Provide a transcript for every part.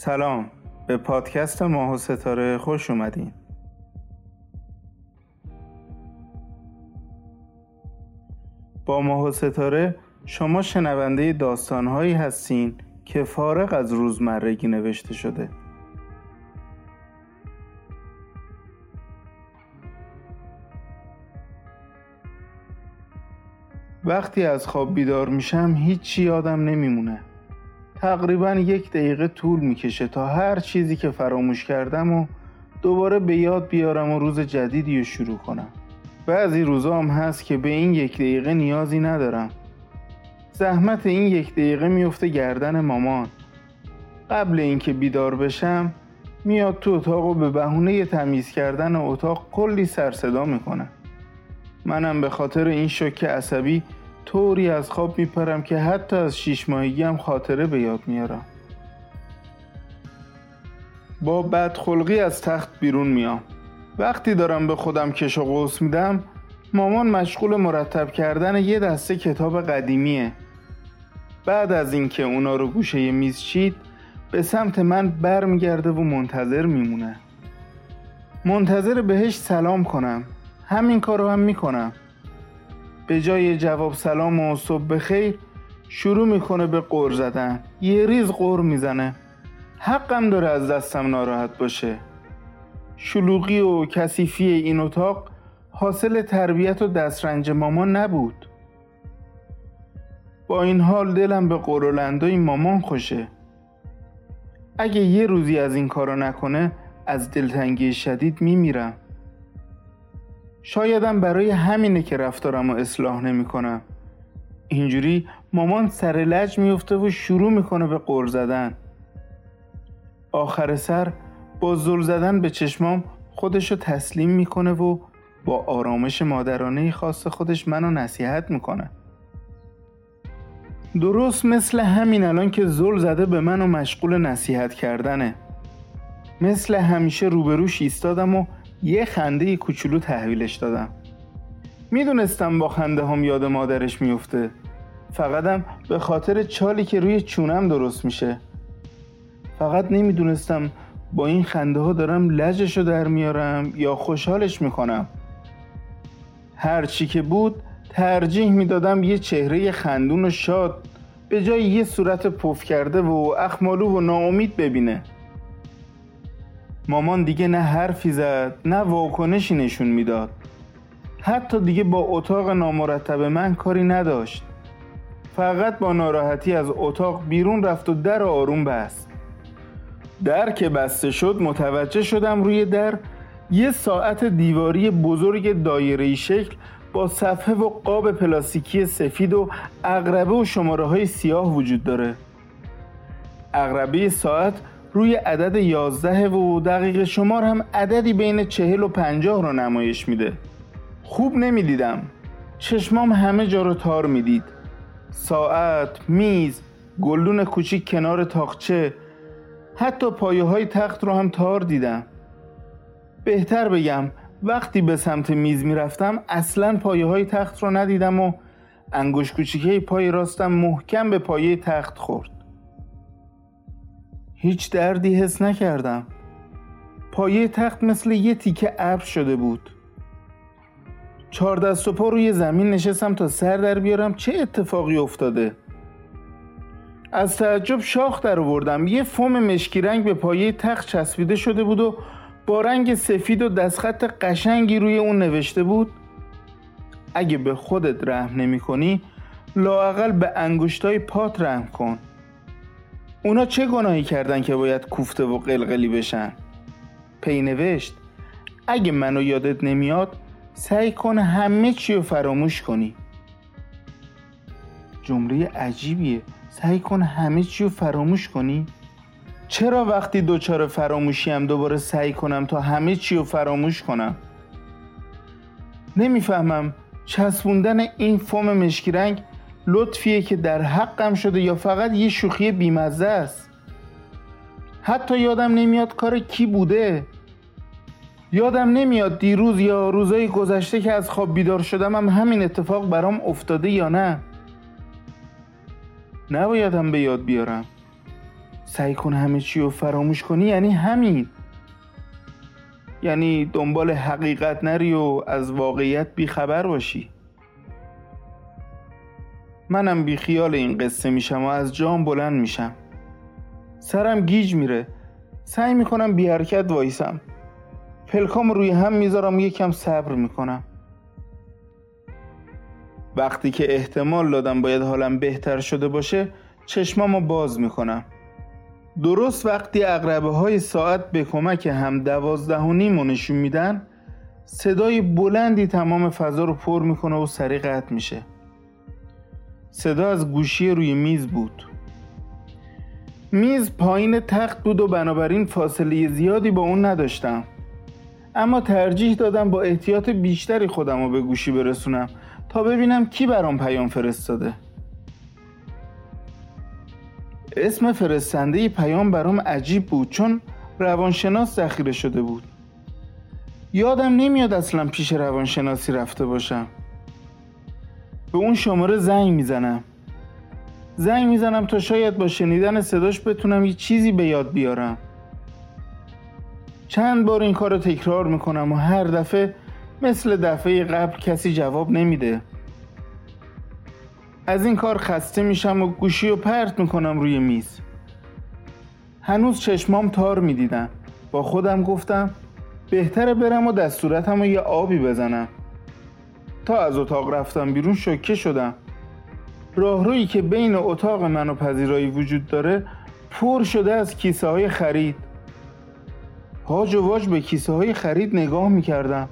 سلام. به پادکست ماه و ستاره خوش اومدین. با ماه و ستاره شما شنونده داستانهایی هستین که فارغ از روزمرگی نوشته شده. وقتی از خواب بیدار میشم هیچی یادم نمیمونه. تقریبا یک دقیقه طول می‌کشه تا هر چیزی که فراموش کردم و دوباره به یاد بیارم و روز جدیدی رو شروع کنم. بعضی روزا هم هست که به این یک دقیقه نیازی ندارم. زحمت این یک دقیقه میفته گردن مامان. قبل اینکه بیدار بشم میاد تو اتاق و به بهونه تمیز کردن اتاق کلی سر صدا می‌کنه. منم به خاطر این شوک عصبی طوری از خواب میپرم که حتی از شیش ماهگی هم خاطره به یاد میارم. با بدخلقی از تخت بیرون میام. وقتی دارم به خودم کش و قوس میدم مامان مشغول مرتب کردن یه دسته کتاب قدیمیه. بعد از اینکه اونا رو گوشه میز چید به سمت من برمیگرده و منتظر میمونه. منتظر بهش سلام کنم. همین کارو هم می‌کنم. به جای جواب سلام و صبح بخیر شروع می‌کنه به قور زدن. یه ریز قور می‌زنه. حقم داره از دستم ناراحت باشه. شلوغی و کثیفی این اتاق حاصل تربیت و دسترنج مامان نبود. با این حال دلم به قرولندای مامان خوشه. اگه یه روزی از این کارو نکنه از دلتنگی شدید میمیرم. شایدم برای همینه که رفتارم رو اصلاح نمی کنم. اینجوری مامان سر لج میفته و شروع می‌کنه به قر زدن. آخر سر با زل زدن به چشمام خودشو تسلیم می‌کنه و با آرامش مادرانه خاص خودش منو نصیحت می‌کنه. درست مثل همین الان که زل زده به منو مشغول نصیحت کردنه. مثل همیشه روبروش ایستادم و یه خنده کوچولو تحویلش دادم. می‌دونستم با خنده هم یاد مادرش میفته فقطم به خاطر چالی که روی چونم درست میشه. فقط نمی‌دونستم با این خنده ها دارم لجش رو در میارم یا خوشحالش می‌کنم. هرچی که بود ترجیح می‌دادم یه چهره خندون و شاد به جای یه صورت پف کرده و اخمالو و ناامید ببینه. مامان دیگه نه حرفی زد نه واکنشی نشون می‌داد. حتی دیگه با اتاق نامرتب من کاری نداشت. فقط با ناراحتی از اتاق بیرون رفت و در آروم بست. در که بسته شد متوجه شدم روی در یه ساعت دیواری بزرگ دایره شکل با صفحه و قاب پلاستیکی سفید و اقربه و شماره های سیاه وجود داره. اقربه ساعت روی عدد 11 و دقیق شمار هم عددی بین 40 و 50 رو نمایش میده. خوب نمی‌دیدم. چشمام همه جا رو تار می‌دید. ساعت، میز، گلدون کوچیک کنار تاخچه حتی پایه های تخت رو هم تار دیدم. بهتر بگم وقتی به سمت میز می‌رفتم اصلا پایه های تخت رو ندیدم و انگوش کوچیکه پای راستم محکم به پایه تخت خورد. هیچ دردی حس نکردم. پایه تخت مثل یه تیکه ابر شده بود. چهار دست و پا روی زمین نشستم تا سر در بیارم چه اتفاقی افتاده. از تعجب شاخ در آوردم. یه فوم مشکی رنگ به پایه تخت چسبیده شده بود و با رنگ سفید و دستخط قشنگی روی اون نوشته بود اگه به خودت رحم نمی کنی لاقل به انگشتای پات رحم کن. اونا چه گناهی کردن که باید کوفته و قلقلی بشن؟ پی نوشت اگه منو یادت نمیاد سعی کن همه چی رو فراموش کنی. جمله عجیبیه. سعی کن همه چی رو فراموش کنی. چرا وقتی دوچار فراموشی هم دوباره سعی کنم تا همه چی رو فراموش کنم؟ نمی‌فهمم. چسبوندن این فوم مشکی رنگ لطفیه که در حقم شده یا فقط یه شوخی بیمزه است. حتی یادم نمیاد کار کی بوده. یادم نمیاد دیروز یا روزای گذشته که از خواب بیدار شدم هم همین اتفاق برام افتاده یا نه. نبایدم به یاد بیارم. سعی کن همه چی رو فراموش کنی یعنی همین. یعنی دنبال حقیقت نری و از واقعیت بیخبر باشی. منم بی خیال این قصه میشم و از جام بلند میشم. سرم گیج میره. سعی می‌کنم بی حرکت وایسم. پلکام روی هم می‌ذارم و یکم صبر می‌کنم. وقتی که احتمال دادم باید حالم بهتر شده باشه چشمامو باز می‌کنم. درست وقتی اقربه های ساعت به کمک هم دوازده و نیم نشون میدن صدای بلندی تمام فضا رو پر می‌کنه و سریع قطع میشه. صدا از گوشی روی میز بود. میز پایین تخت بود و بنابراین فاصله زیادی با اون نداشتم. اما ترجیح دادم با احتیاط بیشتری خودم رو به گوشی برسونم تا ببینم کی برام پیام فرستاده. اسم فرستنده پیام برام عجیب بود چون روانشناس ذخیره شده بود. یادم نمیاد اصلا پیش روانشناسی رفته باشم. به اون شماره زنگ می‌زنم. زنگ می‌زنم تا شاید با شنیدن صداش بتونم یه چیزی به یاد بیارم. چند بار این کار رو تکرار می‌کنم و هر دفعه مثل دفعه قبل کسی جواب نمیده. از این کار خسته میشم و گوشی رو پرت می‌کنم روی میز. هنوز چشمام تار می‌دیدم. با خودم گفتم بهتره برم و دستورتم رو یه آبی بزنم. تا از اتاق رفتم بیرون شکه شدم. راهرویی که بین اتاق من و پذیرایی وجود داره پر شده از کیسه های خرید. هاج و واج به کیسه های خرید نگاه می‌کردم.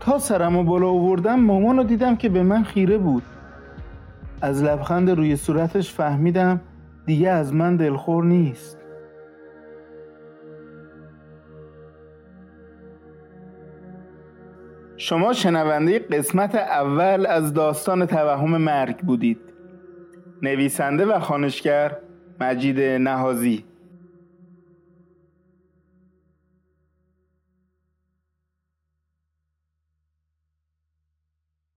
تا سرم و بالا آوردم مامان رو دیدم که به من خیره بود. از لبخند روی صورتش فهمیدم دیگه از من دلخور نیست. شما شنونده قسمت اول از داستان توهم مرگ بودید. نویسنده و خانشگر مجید نهازی.